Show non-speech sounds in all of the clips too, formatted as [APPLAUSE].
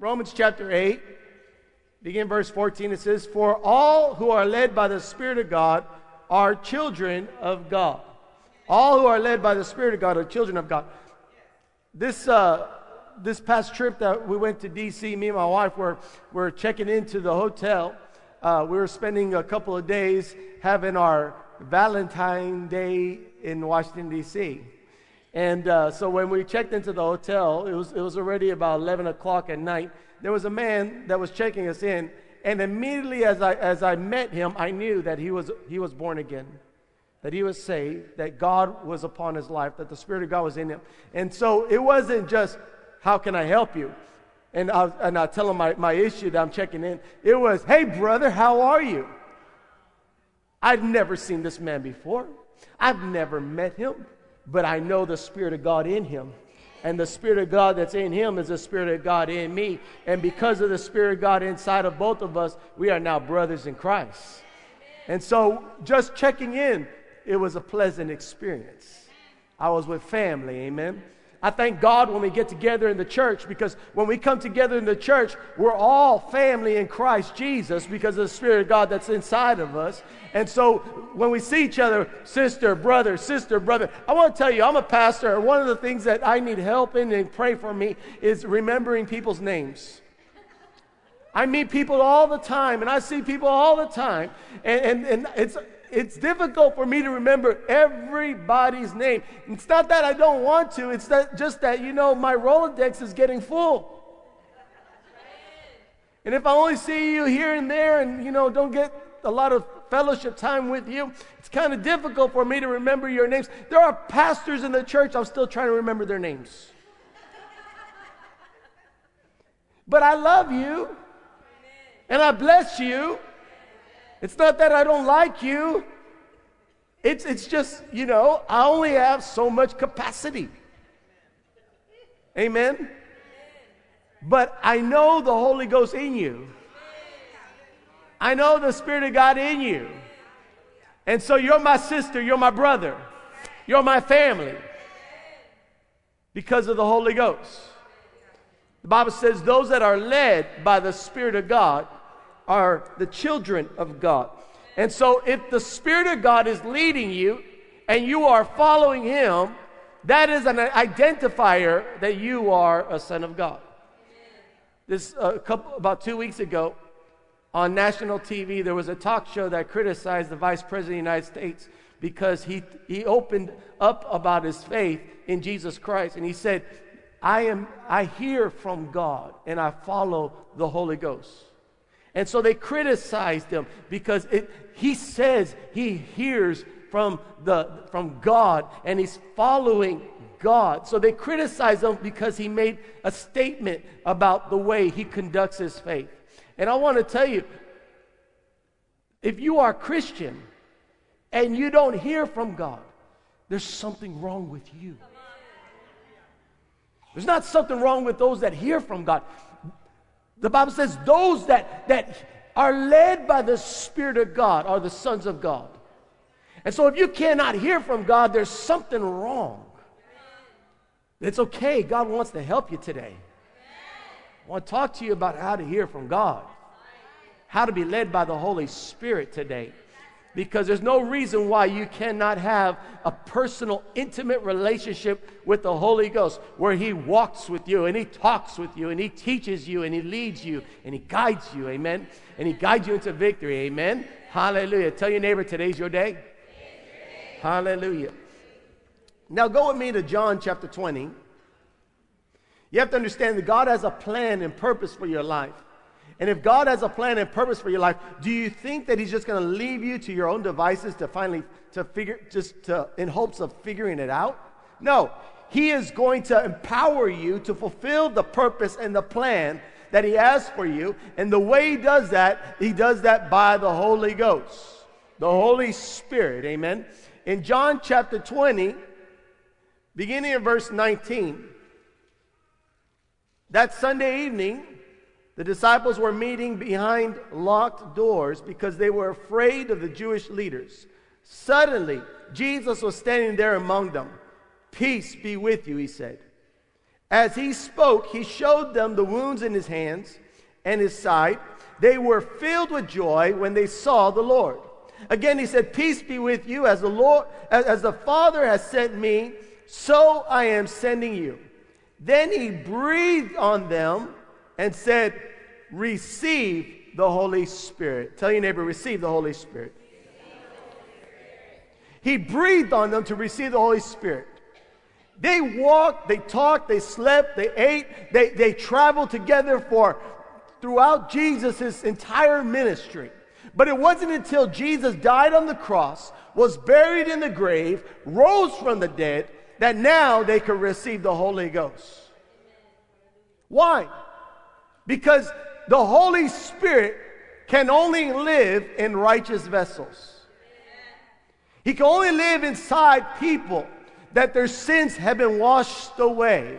Romans chapter 8, begin verse 14. It says, For all who are led by the Spirit of God are children of God. All who are led by the Spirit of God are children of God. This, uh, this past trip that we went to D.C., me and my wife were, were checking into the hotel. Uh, we were spending a couple of days having our Valentine Day in Washington, D.C. And uh, so when we checked into the hotel, it was, it was already about 11 o'clock at night. There was a man that was checking us in, and immediately as I, as I met him, I knew that he was, he was born again, that he was saved, that God was upon his life, that the Spirit of God was in him. And so it wasn't just, how can I help you? And I, and I tell him my, my issue that I'm checking in. It was, hey, brother, how are you? I've never seen this man before. I've never met him but I know the Spirit of God in him. And the Spirit of God that's in him is the Spirit of God in me. And because of the Spirit of God inside of both of us, we are now brothers in Christ. And so, just checking in, it was a pleasant experience. I was with family, amen. I thank God when we get together in the church because when we come together in the church, we're all family in Christ Jesus because of the Spirit of God that's inside of us. And so when we see each other, sister, brother, sister, brother, I want to tell you, I'm a pastor, and one of the things that I need help in and pray for me is remembering people's names. I meet people all the time, and I see people all the time, and, and, and it's it's difficult for me to remember everybody's name. It's not that I don't want to, it's that just that, you know, my Rolodex is getting full. And if I only see you here and there and, you know, don't get a lot of fellowship time with you, it's kind of difficult for me to remember your names. There are pastors in the church, I'm still trying to remember their names. But I love you, and I bless you, it's not that I don't like you. It's, it's just, you know, I only have so much capacity. Amen? But I know the Holy Ghost in you. I know the Spirit of God in you. And so you're my sister, you're my brother, you're my family because of the Holy Ghost. The Bible says those that are led by the Spirit of God are the children of God. And so, if the Spirit of God is leading you and you are following Him, that is an identifier that you are a son of God. This uh, couple, about two weeks ago on national TV, there was a talk show that criticized the Vice President of the United States because he, he opened up about his faith in Jesus Christ and he said, I am I hear from God and I follow the Holy Ghost. And so they criticized him because it, he says he hears from, the, from God and he's following God. So they criticized him because he made a statement about the way he conducts his faith. And I want to tell you if you are Christian and you don't hear from God, there's something wrong with you. There's not something wrong with those that hear from God. The Bible says those that, that are led by the Spirit of God are the sons of God. And so if you cannot hear from God, there's something wrong. It's okay. God wants to help you today. I want to talk to you about how to hear from God, how to be led by the Holy Spirit today because there's no reason why you cannot have a personal, intimate relationship with the Holy Ghost where He walks with you and He talks with you and He teaches you and He leads you and He guides you. Amen. And He guides you into victory. Amen. Hallelujah. Tell your neighbor today's your day. Hallelujah. Now go with me to John chapter 20. You have to understand that God has a plan and purpose for your life. And if God has a plan and purpose for your life, do you think that He's just going to leave you to your own devices to finally to figure just to, in hopes of figuring it out? No, He is going to empower you to fulfill the purpose and the plan that He has for you. And the way He does that, He does that by the Holy Ghost, the Holy Spirit. Amen. In John chapter 20, beginning in verse 19, that Sunday evening, the disciples were meeting behind locked doors because they were afraid of the Jewish leaders. Suddenly, Jesus was standing there among them. Peace be with you, he said. As he spoke, he showed them the wounds in his hands and his side. They were filled with joy when they saw the Lord. Again, he said, Peace be with you, as the Lord, as, the Father has sent me, so I am sending you. Then he breathed on them and said, Receive the Holy Spirit. Tell your neighbor, receive the Holy Spirit. He breathed on them to receive the Holy Spirit. They walked, they talked, they slept, they ate, they, they traveled together for throughout Jesus' entire ministry. But it wasn't until Jesus died on the cross, was buried in the grave, rose from the dead, that now they could receive the Holy Ghost. Why? Because the Holy Spirit can only live in righteous vessels. He can only live inside people that their sins have been washed away.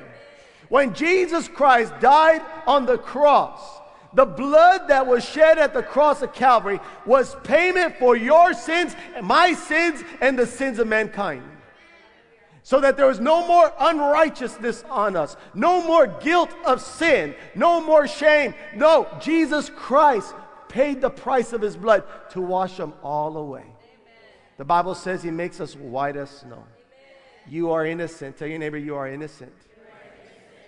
When Jesus Christ died on the cross, the blood that was shed at the cross of Calvary was payment for your sins, my sins, and the sins of mankind. So that there is no more unrighteousness on us, no more guilt of sin, no more shame. No, Jesus Christ paid the price of his blood to wash them all away. The Bible says he makes us white as snow. You are innocent. Tell your neighbor, you are innocent.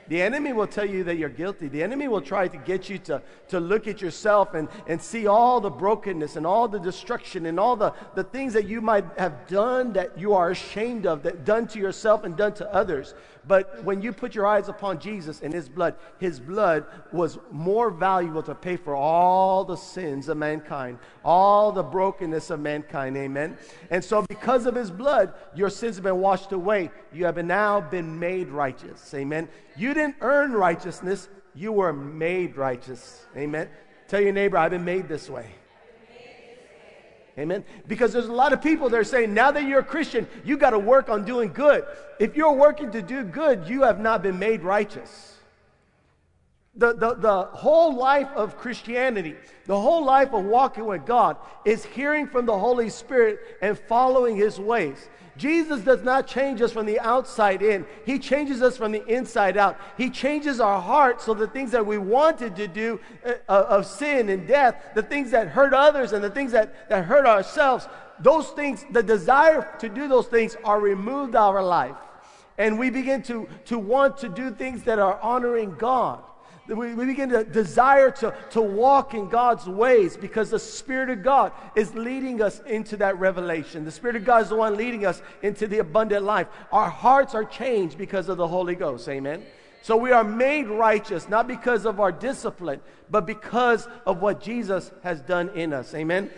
The enemy will tell you that you're guilty. The enemy will try to get you to, to look at yourself and, and see all the brokenness and all the destruction and all the, the things that you might have done that you are ashamed of, that done to yourself and done to others. But when you put your eyes upon Jesus and his blood, his blood was more valuable to pay for all the sins of mankind, all the brokenness of mankind. Amen. And so, because of his blood, your sins have been washed away. You have now been made righteous. Amen. You didn't earn righteousness, you were made righteous. Amen. Tell your neighbor, I've been made this way. Amen. Because there's a lot of people that are saying, now that you're a Christian, you got to work on doing good. If you're working to do good, you have not been made righteous. The, the, the whole life of Christianity, the whole life of walking with God is hearing from the Holy Spirit and following His ways. Jesus does not change us from the outside in. He changes us from the inside out. He changes our heart so the things that we wanted to do uh, uh, of sin and death, the things that hurt others and the things that, that hurt ourselves, those things, the desire to do those things are removed out of our life. And we begin to, to want to do things that are honoring God we, we begin to desire to, to walk in God's ways because the Spirit of God is leading us into that revelation. The Spirit of God is the one leading us into the abundant life. Our hearts are changed because of the Holy Ghost. Amen. So we are made righteous, not because of our discipline, but because of what Jesus has done in us. Amen.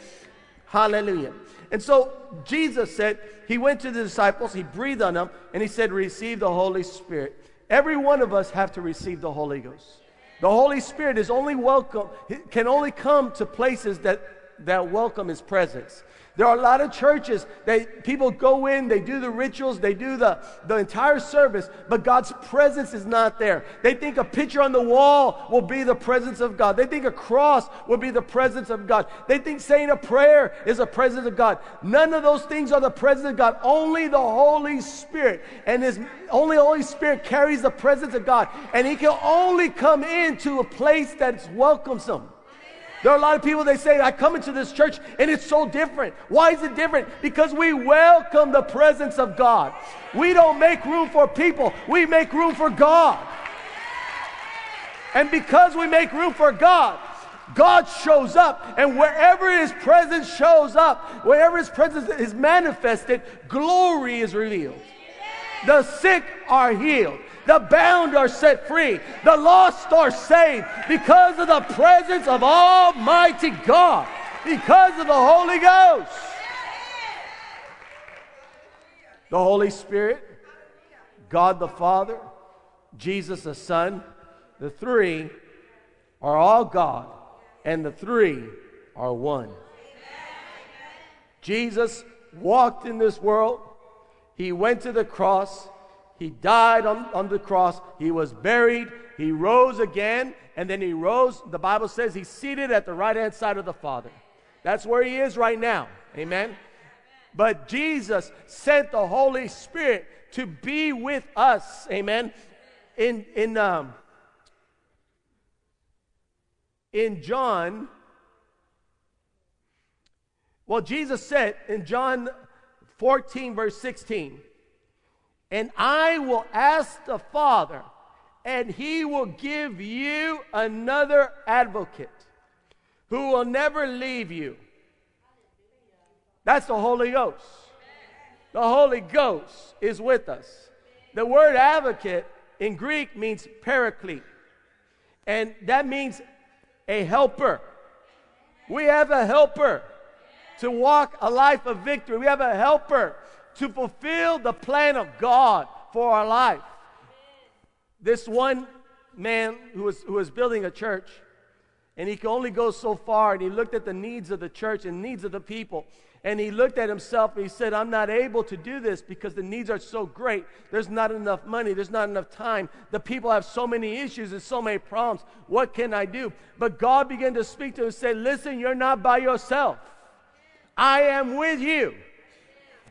Hallelujah. And so Jesus said, He went to the disciples, He breathed on them, and He said, Receive the Holy Spirit. Every one of us have to receive the Holy Ghost. The Holy Spirit is only welcome, can only come to places that, that welcome His presence. There are a lot of churches that people go in, they do the rituals, they do the, the entire service, but God's presence is not there. They think a picture on the wall will be the presence of God. They think a cross will be the presence of God. They think saying a prayer is the presence of God. None of those things are the presence of God. Only the Holy Spirit. And His only Holy Spirit carries the presence of God. And He can only come into a place that's welcomesome. There are a lot of people they say, I come into this church and it's so different. Why is it different? Because we welcome the presence of God. We don't make room for people, we make room for God. And because we make room for God, God shows up, and wherever His presence shows up, wherever His presence is manifested, glory is revealed. The sick are healed. The bound are set free. The lost are saved because of the presence of Almighty God, because of the Holy Ghost. The Holy Spirit, God the Father, Jesus the Son, the three are all God, and the three are one. Jesus walked in this world, He went to the cross, he died on, on the cross. He was buried. He rose again. And then he rose. The Bible says he's seated at the right hand side of the Father. That's where he is right now. Amen. But Jesus sent the Holy Spirit to be with us. Amen. in, in, um, in John, well, Jesus said in John 14, verse 16, and I will ask the Father, and he will give you another advocate who will never leave you. That's the Holy Ghost. The Holy Ghost is with us. The word advocate in Greek means paraclete, and that means a helper. We have a helper to walk a life of victory. We have a helper to fulfill the plan of God for our life. This one man who was, who was building a church, and he could only go so far, and he looked at the needs of the church and needs of the people. And he looked at himself and he said, I'm not able to do this because the needs are so great. There's not enough money. There's not enough time. The people have so many issues and so many problems. What can I do? But God began to speak to him and say, Listen, you're not by yourself. I am with you.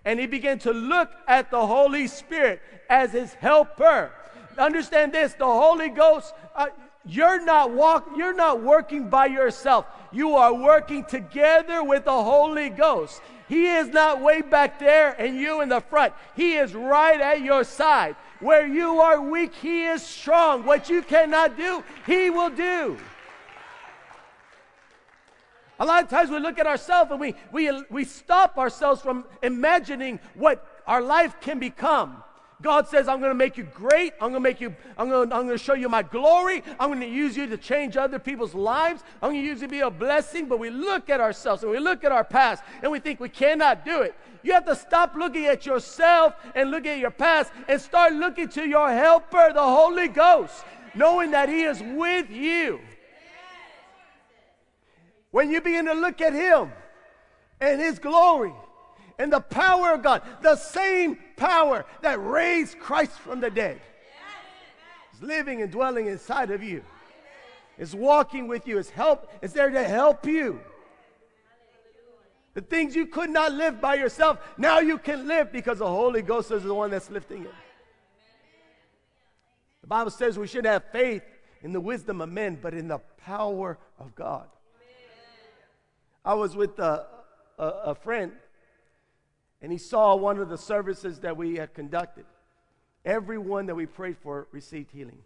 And he began to look at the Holy Spirit as his helper. Understand this the Holy Ghost, uh, you're not walk, you're not working by yourself. You are working together with the Holy Ghost. He is not way back there and you in the front. He is right at your side. Where you are weak, He is strong. What you cannot do, He will do. A lot of times we look at ourselves and we, we, we stop ourselves from imagining what our life can become. God says, I'm going to make you great. I'm going to make you, I'm going to, I'm going to show you my glory. I'm going to use you to change other people's lives. I'm going to use you to be a blessing. But we look at ourselves and we look at our past and we think we cannot do it. You have to stop looking at yourself and look at your past and start looking to your helper, the Holy Ghost, knowing that He is with you. When you begin to look at Him and His glory and the power of God, the same power that raised Christ from the dead, is living and dwelling inside of you, is walking with you, is help, is there to help you. The things you could not live by yourself, now you can live because the Holy Ghost is the one that's lifting it. The Bible says we should have faith in the wisdom of men, but in the power of God. I was with a, a, a friend, and he saw one of the services that we had conducted. Everyone that we prayed for received healing.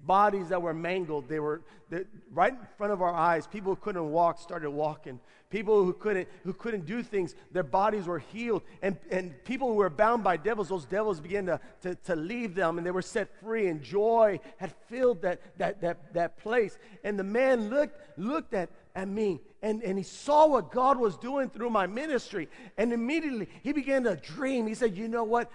Bodies that were mangled, they were they, right in front of our eyes. People who couldn't walk started walking. People who couldn't who couldn't do things, their bodies were healed. And, and people who were bound by devils, those devils began to, to, to leave them and they were set free, and joy had filled that, that, that, that place. And the man looked, looked at, at me and, and he saw what God was doing through my ministry. And immediately he began to dream. He said, You know what?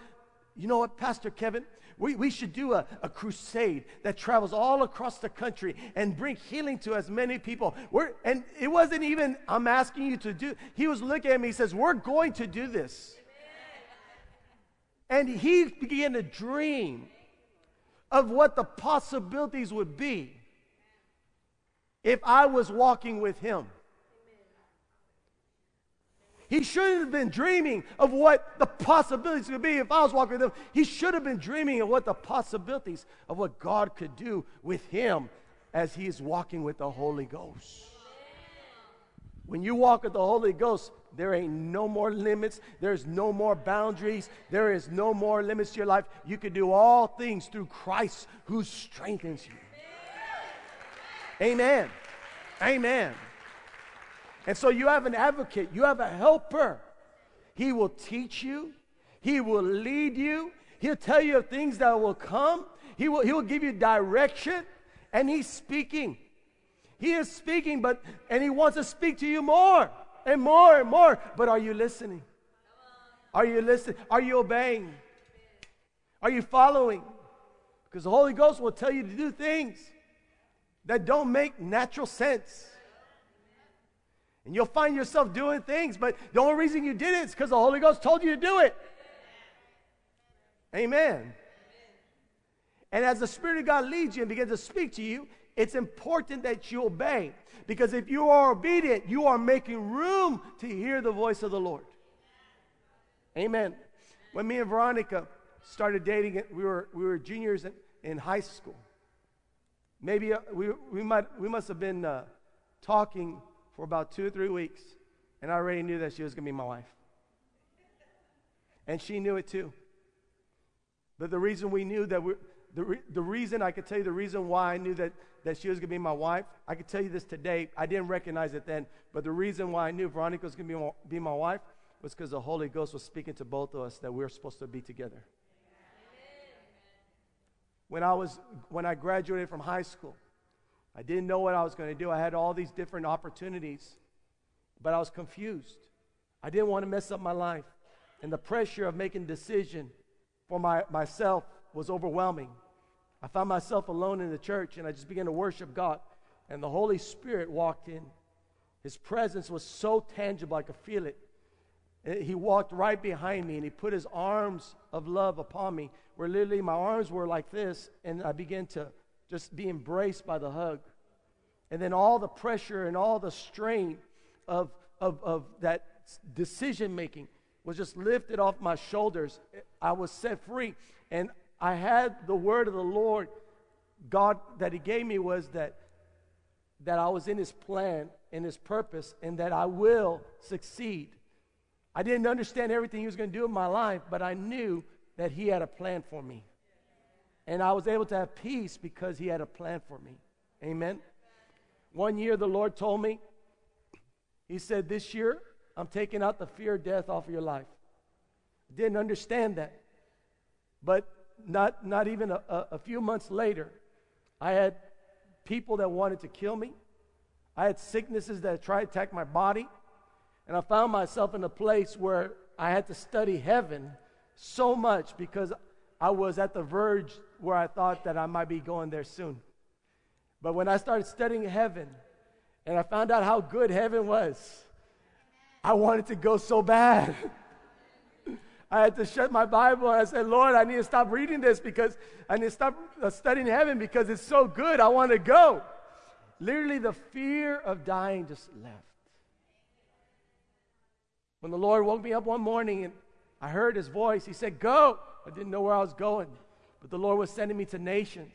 You know what, Pastor Kevin? We, we should do a, a crusade that travels all across the country and bring healing to as many people. We're, and it wasn't even, I'm asking you to do, he was looking at me, he says, We're going to do this. And he began to dream of what the possibilities would be if I was walking with him. He shouldn't have been dreaming of what the possibilities could be if I was walking with him. He should have been dreaming of what the possibilities of what God could do with him as he is walking with the Holy Ghost. When you walk with the Holy Ghost, there ain't no more limits. There's no more boundaries. There is no more limits to your life. You can do all things through Christ who strengthens you. Amen. Amen. And so you have an advocate, you have a helper. He will teach you, he will lead you, he'll tell you of things that will come, he will, he will give you direction, and he's speaking. He is speaking, but and he wants to speak to you more and more and more. But are you listening? Are you listening? Are you obeying? Are you following? Because the Holy Ghost will tell you to do things that don't make natural sense. And you'll find yourself doing things, but the only reason you did it is because the Holy Ghost told you to do it. Amen. And as the Spirit of God leads you and begins to speak to you, it's important that you obey. Because if you are obedient, you are making room to hear the voice of the Lord. Amen. When me and Veronica started dating, we were, we were juniors in high school. Maybe uh, we, we, might, we must have been uh, talking for about two or three weeks, and I already knew that she was going to be my wife. And she knew it too. But the reason we knew that we the, re, the reason I could tell you the reason why I knew that, that she was going to be my wife, I could tell you this today. I didn't recognize it then, but the reason why I knew Veronica was going to be my, be my wife was because the Holy Ghost was speaking to both of us that we were supposed to be together. When I was when I graduated from high school, I didn't know what I was going to do. I had all these different opportunities, but I was confused. I didn't want to mess up my life, and the pressure of making decision for my, myself was overwhelming. I found myself alone in the church and I just began to worship God. And the Holy Spirit walked in. His presence was so tangible, I could feel it. Eh, he walked right behind me and he put his arms of love upon me, where literally my arms were like this, and I began to just be embraced by the hug. And then all the pressure and all the strain of, of, of that decision making was just lifted off my shoulders. I was set free. And I had the word of the Lord, God, that He gave me was that, that I was in His plan, in His purpose, and that I will succeed. I didn't understand everything He was going to do in my life, but I knew that He had a plan for me. And I was able to have peace because He had a plan for me. Amen. One year, the Lord told me, He said, This year, I'm taking out the fear of death off of your life. Didn't understand that. But not, not even a, a, few months later, I had people that wanted to kill me. I had sicknesses that tried to attack my body. And I found myself in a place where I had to study heaven so much because I was at the verge where I thought that I might be going there soon. But when I started studying heaven and I found out how good heaven was, I wanted to go so bad. [LAUGHS] I had to shut my Bible and I said, Lord, I need to stop reading this because I need to stop uh, studying heaven because it's so good. I want to go. Literally, the fear of dying just left. When the Lord woke me up one morning and I heard his voice, he said, Go. I didn't know where I was going, but the Lord was sending me to nations.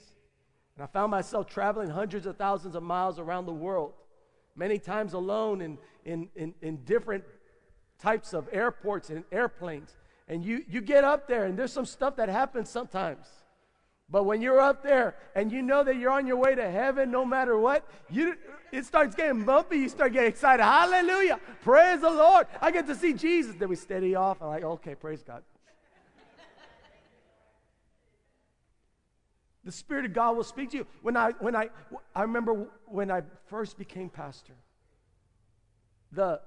And I found myself traveling hundreds of thousands of miles around the world, many times alone in, in, in, in different types of airports and airplanes. And you, you get up there, and there's some stuff that happens sometimes. But when you're up there and you know that you're on your way to heaven no matter what, you, it starts getting bumpy. You start getting excited. Hallelujah. Praise the Lord. I get to see Jesus. Then we steady off. I'm like, okay, praise God. the Spirit of God will speak to you. When I, when I, I remember when I first became pastor, the,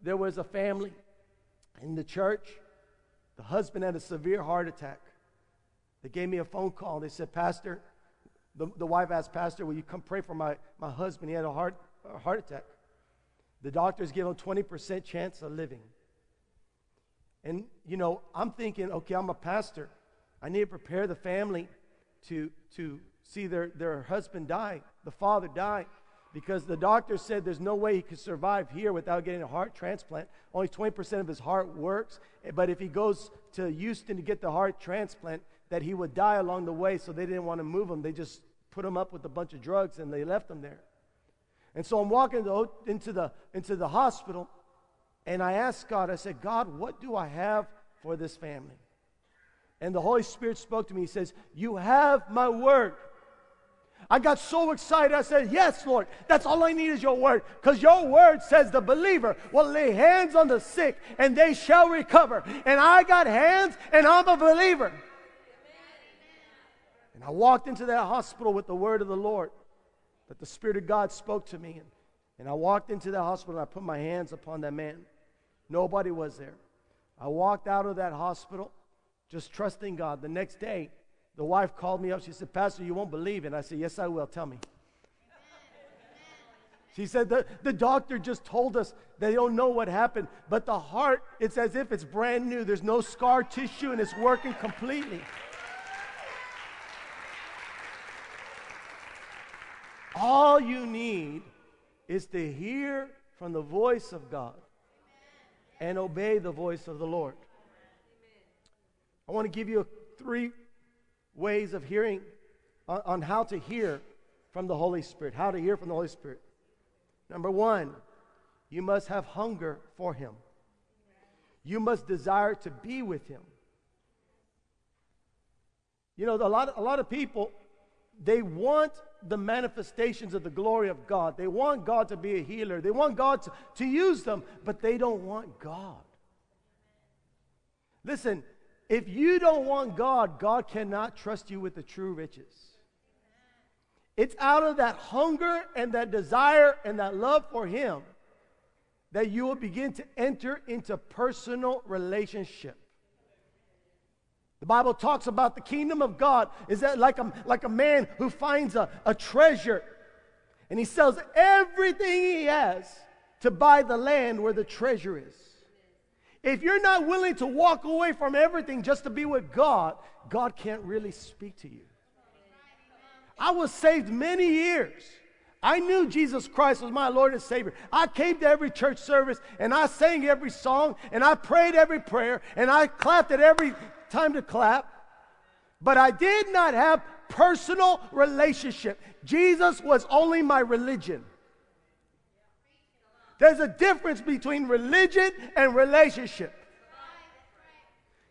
there was a family in the church the husband had a severe heart attack. They gave me a phone call. They said, Pastor, the, the wife asked, Pastor, will you come pray for my, my husband? He had a heart, a heart attack. The doctors give him 20% chance of living. And, you know, I'm thinking, okay, I'm a pastor. I need to prepare the family to, to see their, their husband die, the father die because the doctor said there's no way he could survive here without getting a heart transplant. Only 20% of his heart works, but if he goes to Houston to get the heart transplant, that he would die along the way, so they didn't want to move him. They just put him up with a bunch of drugs and they left him there. And so I'm walking into the, into the hospital, and I asked God, I said, God, what do I have for this family? And the Holy Spirit spoke to me. He says, You have my word. I got so excited. I said, Yes, Lord, that's all I need is your word. Because your word says the believer will lay hands on the sick and they shall recover. And I got hands and I'm a believer. I walked into that hospital with the word of the Lord that the Spirit of God spoke to me. And, and I walked into that hospital and I put my hands upon that man. Nobody was there. I walked out of that hospital just trusting God. The next day, the wife called me up. She said, Pastor, you won't believe it. I said, Yes, I will. Tell me. She said, the, the doctor just told us they don't know what happened, but the heart, it's as if it's brand new. There's no scar tissue and it's working completely. All you need is to hear from the voice of God and obey the voice of the Lord. I want to give you three ways of hearing on, on how to hear from the Holy Spirit. How to hear from the Holy Spirit. Number one, you must have hunger for Him. You must desire to be with Him. You know, a lot, a lot of people, they want the manifestations of the glory of God. They want God to be a healer. They want God to, to use them, but they don't want God. Listen, if you don't want God, God cannot trust you with the true riches. It's out of that hunger and that desire and that love for Him that you will begin to enter into personal relationship. The Bible talks about the kingdom of God is that like a, like a man who finds a, a treasure and he sells everything he has to buy the land where the treasure is. If you're not willing to walk away from everything just to be with God, God can't really speak to you. I was saved many years. I knew Jesus Christ was my Lord and Savior. I came to every church service and I sang every song and I prayed every prayer and I clapped at every time to clap. But I did not have personal relationship. Jesus was only my religion. There's a difference between religion and relationship.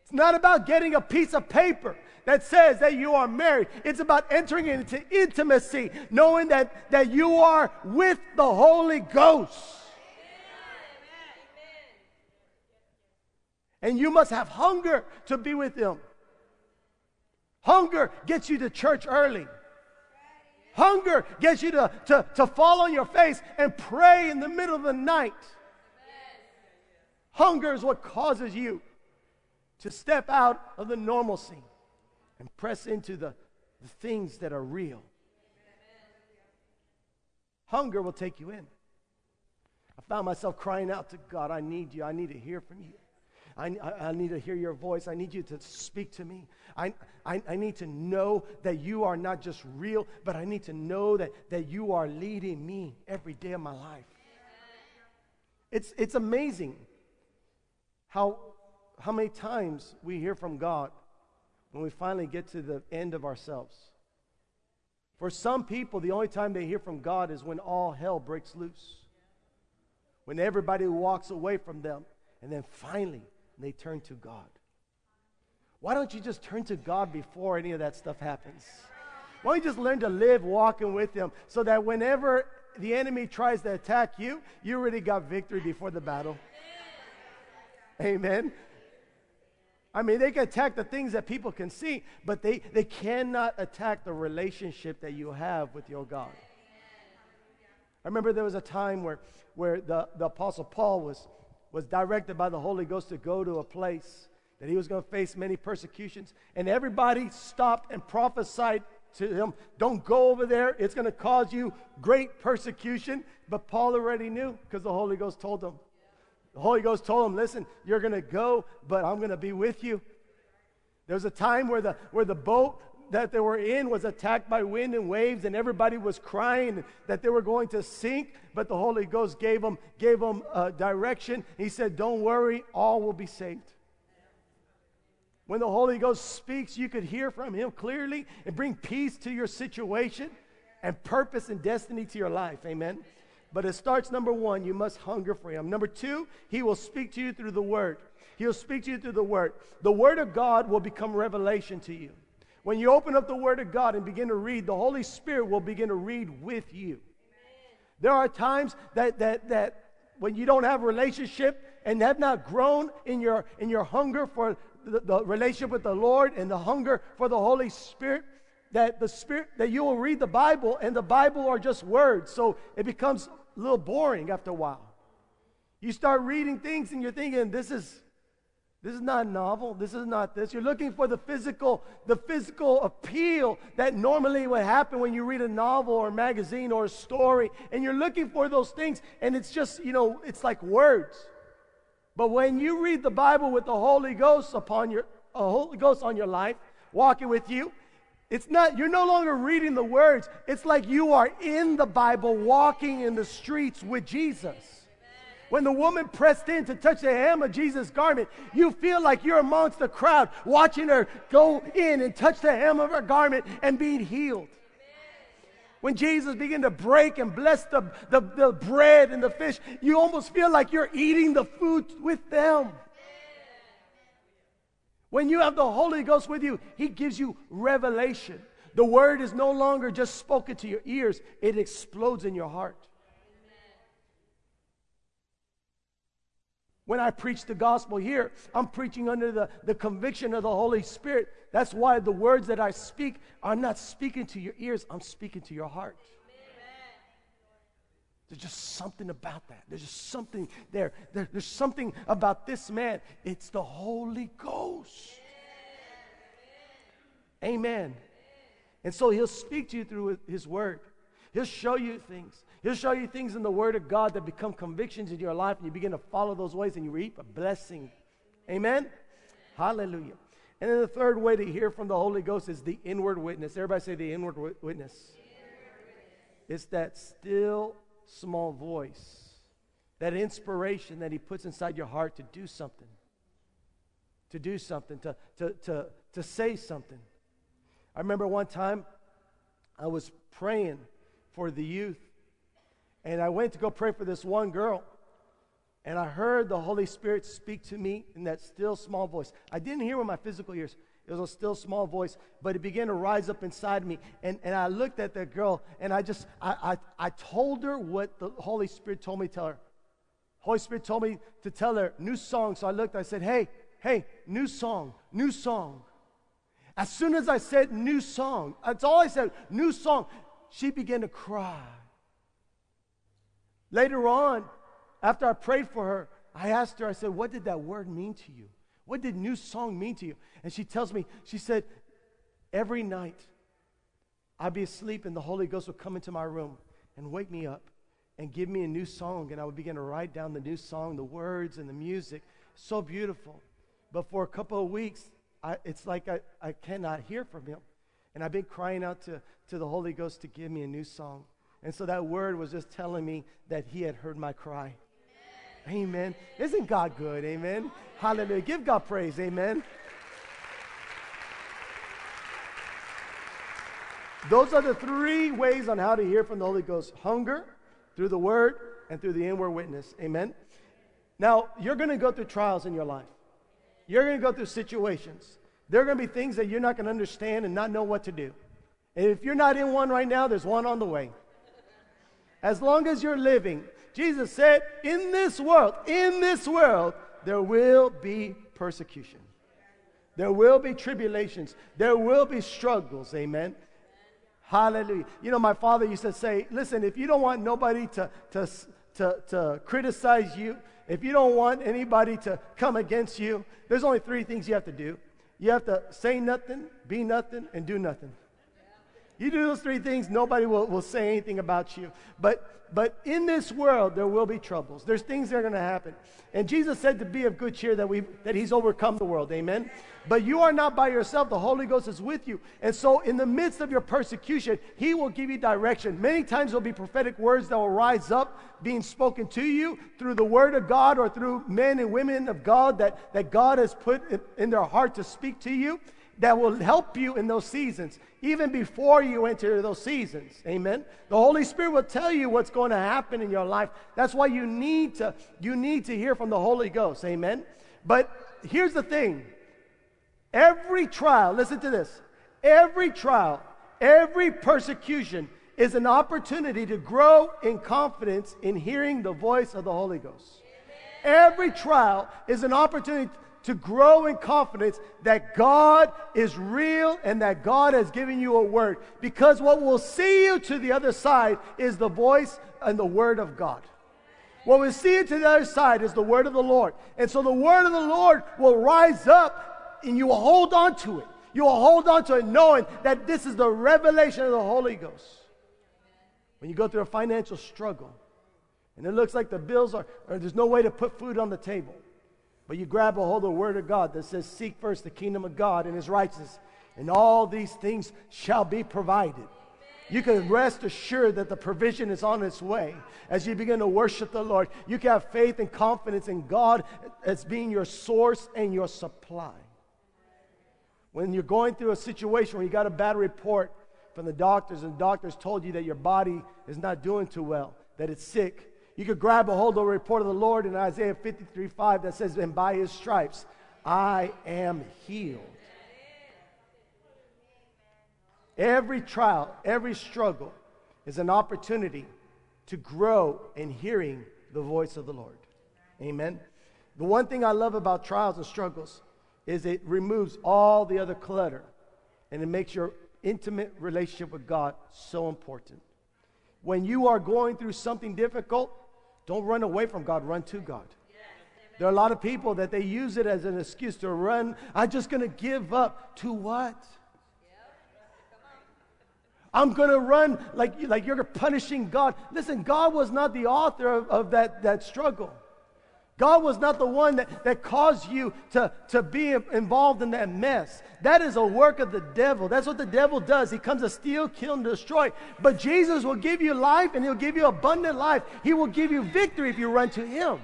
It's not about getting a piece of paper that says that you are married. It's about entering into intimacy, knowing that, that you are with the Holy Ghost. And you must have hunger to be with Him. Hunger gets you to church early. Hunger gets you to, to, to fall on your face and pray in the middle of the night. Hunger is what causes you to step out of the normalcy and press into the, the things that are real. Hunger will take you in. I found myself crying out to God, I need you. I need to hear from you. I, I, I, need to hear your voice. I need you to speak to me. I, I, I need to know that you are not just real, but I need to know that, that you are leading me every day of my life. It's, it's amazing how, how many times we hear from God when we finally get to the end of ourselves. For some people, the only time they hear from God is when all hell breaks loose. When everybody walks away from them, and then finally they turn to God. Why don't you just turn to God before any of that stuff happens? Why don't you just learn to live walking with Him so that whenever the enemy tries to attack you, you already got victory before the battle? Amen. I mean, they can attack the things that people can see, but they, they cannot attack the relationship that you have with your God. I remember there was a time where, where the, the Apostle Paul was, was directed by the Holy Ghost to go to a place that he was going to face many persecutions, and everybody stopped and prophesied to him, Don't go over there, it's going to cause you great persecution. But Paul already knew because the Holy Ghost told him. The Holy Ghost told him, Listen, you're going to go, but I'm going to be with you. There was a time where the, where the boat that they were in was attacked by wind and waves, and everybody was crying that they were going to sink. But the Holy Ghost gave them, gave them uh, direction. He said, Don't worry, all will be saved. When the Holy Ghost speaks, you could hear from Him clearly and bring peace to your situation and purpose and destiny to your life. Amen. But it starts number one, you must hunger for him. Number two, he will speak to you through the word. He'll speak to you through the word. The word of God will become revelation to you. When you open up the word of God and begin to read, the Holy Spirit will begin to read with you. There are times that, that, that when you don't have a relationship and have not grown in your, in your hunger for the, the relationship with the Lord and the hunger for the Holy Spirit, that the Spirit, that you will read the Bible and the Bible are just words. So it becomes a little boring after a while. You start reading things and you're thinking, this is this is not a novel. This is not this. You're looking for the physical, the physical appeal that normally would happen when you read a novel or a magazine or a story. And you're looking for those things, and it's just, you know, it's like words. But when you read the Bible with the Holy Ghost upon your a Holy Ghost on your life, walking with you, it's not, you're no longer reading the words. It's like you are in the Bible, walking in the streets with Jesus. When the woman pressed in to touch the hem of Jesus' garment, you feel like you're amongst the crowd watching her go in and touch the hem of her garment and being healed. When Jesus began to break and bless the, the, the bread and the fish, you almost feel like you're eating the food with them. When you have the Holy Ghost with you, He gives you revelation. The word is no longer just spoken to your ears, it explodes in your heart. When I preach the gospel here, I'm preaching under the, the conviction of the Holy Spirit. That's why the words that I speak are not speaking to your ears, I'm speaking to your heart. There's just something about that. There's just something there. there. There's something about this man. It's the Holy Ghost. Amen. And so he'll speak to you through his word. He'll show you things. He'll show you things in the Word of God that become convictions in your life, and you begin to follow those ways, and you reap a blessing. Amen? Hallelujah. And then the third way to hear from the Holy Ghost is the inward witness. Everybody say the inward witness. Witness. It's that still small voice, that inspiration that He puts inside your heart to do something, to do something, to, to, to, to say something. I remember one time I was praying for the youth and I went to go pray for this one girl. And I heard the Holy Spirit speak to me in that still small voice. I didn't hear with my physical ears. It was a still small voice, but it began to rise up inside me. And, and I looked at that girl and I just, I, I, I told her what the Holy Spirit told me to tell her. Holy Spirit told me to tell her new song. So I looked, I said, hey, hey, new song, new song. As soon as I said new song, that's all I said, new song, she began to cry. Later on, after I prayed for her, I asked her, I said, What did that word mean to you? What did new song mean to you? And she tells me, she said, Every night I'd be asleep and the Holy Ghost would come into my room and wake me up and give me a new song. And I would begin to write down the new song, the words and the music. So beautiful. But for a couple of weeks, I, it's like I, I cannot hear from him. And I've been crying out to, to the Holy Ghost to give me a new song. And so that word was just telling me that he had heard my cry. Amen. Amen. Isn't God good? Amen. Hallelujah. Give God praise. Amen. Those are the three ways on how to hear from the Holy Ghost hunger, through the word, and through the inward witness. Amen. Now, you're going to go through trials in your life, you're going to go through situations. There are going to be things that you're not going to understand and not know what to do. And if you're not in one right now, there's one on the way as long as you're living. Jesus said, In this world, in this world, there will be persecution. There will be tribulations. There will be struggles. Amen. Hallelujah. You know, my father used to say, listen, if you don't want nobody to, to, to, to criticize you, if you don't want anybody to come against you, there's only three things you have to do. You have to say nothing, be nothing, and do nothing. You do those three things, nobody will, will say anything about you. But, but in this world, there will be troubles. There's things that are going to happen. And Jesus said to be of good cheer that, we, that he's overcome the world. Amen? But you are not by yourself. The Holy Ghost is with you. And so in the midst of your persecution, he will give you direction. Many times there'll be prophetic words that will rise up being spoken to you through the word of God or through men and women of God that, that God has put in, in their heart to speak to you that will help you in those seasons, even before you enter those seasons. Amen. The Holy Spirit will tell you what's going to happen in your life. That's why you need to you need to hear from the Holy Ghost. Amen. But here's the thing. Every trial, listen to this. Every trial, every persecution is an opportunity to grow in confidence in hearing the voice of the Holy Ghost. Every trial is an opportunity to grow in confidence that God is real and that God has given you a word. Because what will see you to the other side is the voice and the word of God. What will see you to the other side is the word of the Lord. And so the word of the Lord will rise up and you will hold on to it. You will hold on to it knowing that this is the revelation of the Holy Ghost. When you go through a financial struggle and it looks like the bills are, or there's no way to put food on the table but you grab a hold of the Word of God that says, Seek first the kingdom of God and His righteousness, and all these things shall be provided. You can rest assured that the provision is on its way. As you begin to worship the Lord, you can have faith and confidence in God as being your source and your supply. When you're going through a situation where you got a bad report from the doctors and the doctors told you that your body is not doing too well, that it's sick, you could grab a hold of the report of the Lord in Isaiah 53 5 that says, And by his stripes I am healed. Every trial, every struggle is an opportunity to grow in hearing the voice of the Lord. Amen. The one thing I love about trials and struggles is it removes all the other clutter and it makes your intimate relationship with God so important. When you are going through something difficult, don't run away from God, run to God. There are a lot of people that they use it as an excuse to run. I'm just going to give up. To what? I'm going to run like, like you're punishing God. Listen, God was not the author of, of that, that struggle. God was not the one that, that caused you to, to be involved in that mess. That is a work of the devil. That's what the devil does. He comes to steal, kill, and destroy. But Jesus will give you life and he'll give you abundant life. He will give you victory if you run to him.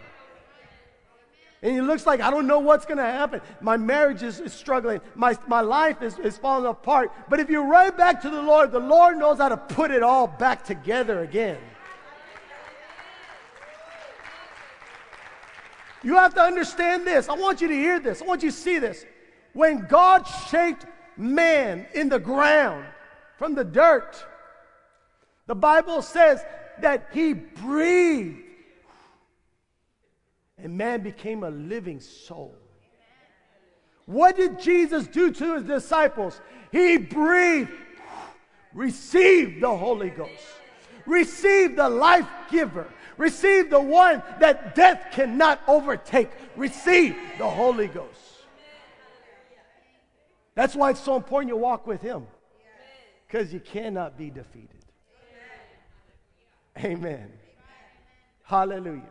And it looks like I don't know what's going to happen. My marriage is, is, struggling. My, my life is, is falling apart. But if you run back to the Lord, the Lord knows how to put it all back together again. You have to understand this. I want you to hear this. I want you to see this. When God shaped man in the ground from the dirt, the Bible says that he breathed and man became a living soul. What did Jesus do to his disciples? He breathed, received the Holy Ghost, received the life giver, Receive the one that death cannot overtake, receive the Holy Ghost. That's why it's so important you walk with him, because you cannot be defeated. Amen. Hallelujah.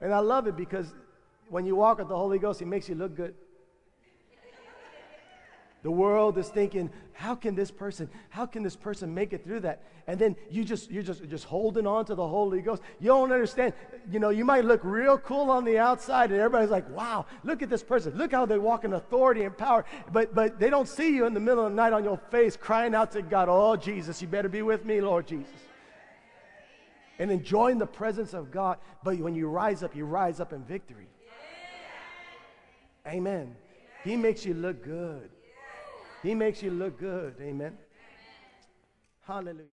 And I love it because when you walk with the Holy Ghost, He makes you look good. The world is thinking, how can this person, how can this person make it through that? And then you just you're just just holding on to the Holy Ghost. You don't understand. You know, you might look real cool on the outside, and everybody's like, wow, look at this person. Look how they walk in authority and power. But but they don't see you in the middle of the night on your face crying out to God, oh Jesus, you better be with me, Lord Jesus and enjoying the presence of God. But when you rise up, you rise up in victory. Amen. He makes you look good. He makes you look good. Amen. Hallelujah.